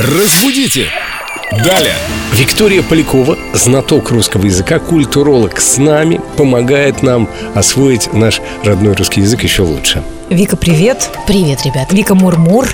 Разбудите! Далее! Виктория Полякова, знаток русского языка, культуролог с нами, помогает нам освоить наш родной русский язык еще лучше. Вика, привет. Привет, ребят. Вика Мурмур.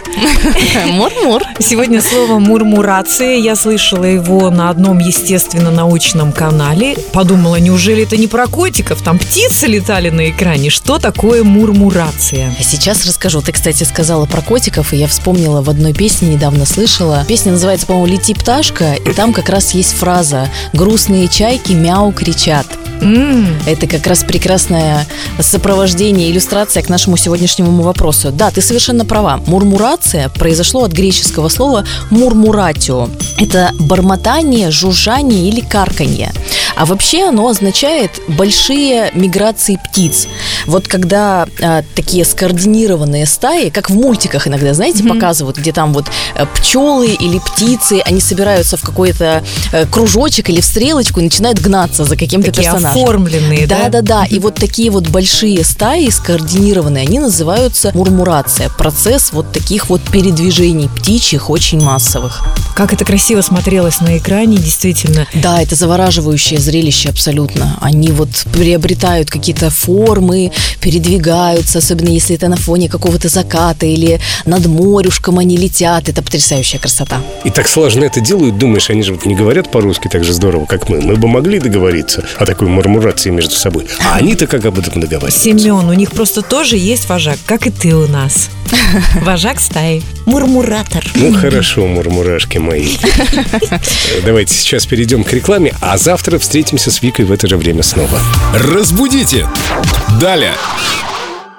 Мур-мур. Сегодня слово мурмурация. Я слышала его на одном естественно-научном канале. Подумала, неужели это не про котиков? Там птицы летали на экране. Что такое мурмурация? Сейчас расскажу. Ты, кстати, сказала про котиков, и я вспомнила в одной песне, недавно слышала. Песня называется, по-моему, «Лети, пташка», и там как раз есть фраза «Грустные чайки мяу кричат». М, Это как раз прекрасное сопровождение, иллюстрация к нашему сегодняшнему вопросу. Да, ты совершенно права. Мурмурация произошло от греческого слова мурмуратио. Это бормотание, жужжание или карканье. А вообще оно означает большие миграции птиц. Вот когда а, такие скоординированные стаи, как в мультиках иногда, знаете, показывают, где там вот э, пчелы или птицы, они собираются в какой-то э, кружочек или в стрелочку и начинают гнаться за каким-то Такие персонажем. Оформленные, да? Да, да, да. И вот такие вот большие стаи скоординированные, они называются мурмурация. Процесс вот таких вот передвижений птичьих очень массовых. Как это красиво смотрелось на экране, действительно. Да, это завораживающее зрелище абсолютно. Они вот приобретают какие-то формы, передвигаются, особенно если это на фоне какого-то заката или над морюшком они летят. Это потрясающая красота. И так сложно это делают, думаешь, они же вот не говорят по-русски так же здорово, как мы. Мы бы могли договориться о такой мурмурации между собой. А они-то как об этом договариваются? Семен, у них просто тоже есть вожак, как и ты у нас. Вожак стаи. Мурмуратор. Ну хорошо, мурмурашки мои. Давайте сейчас перейдем к рекламе, а завтра встретимся с Викой в это же время снова. Разбудите! Далее!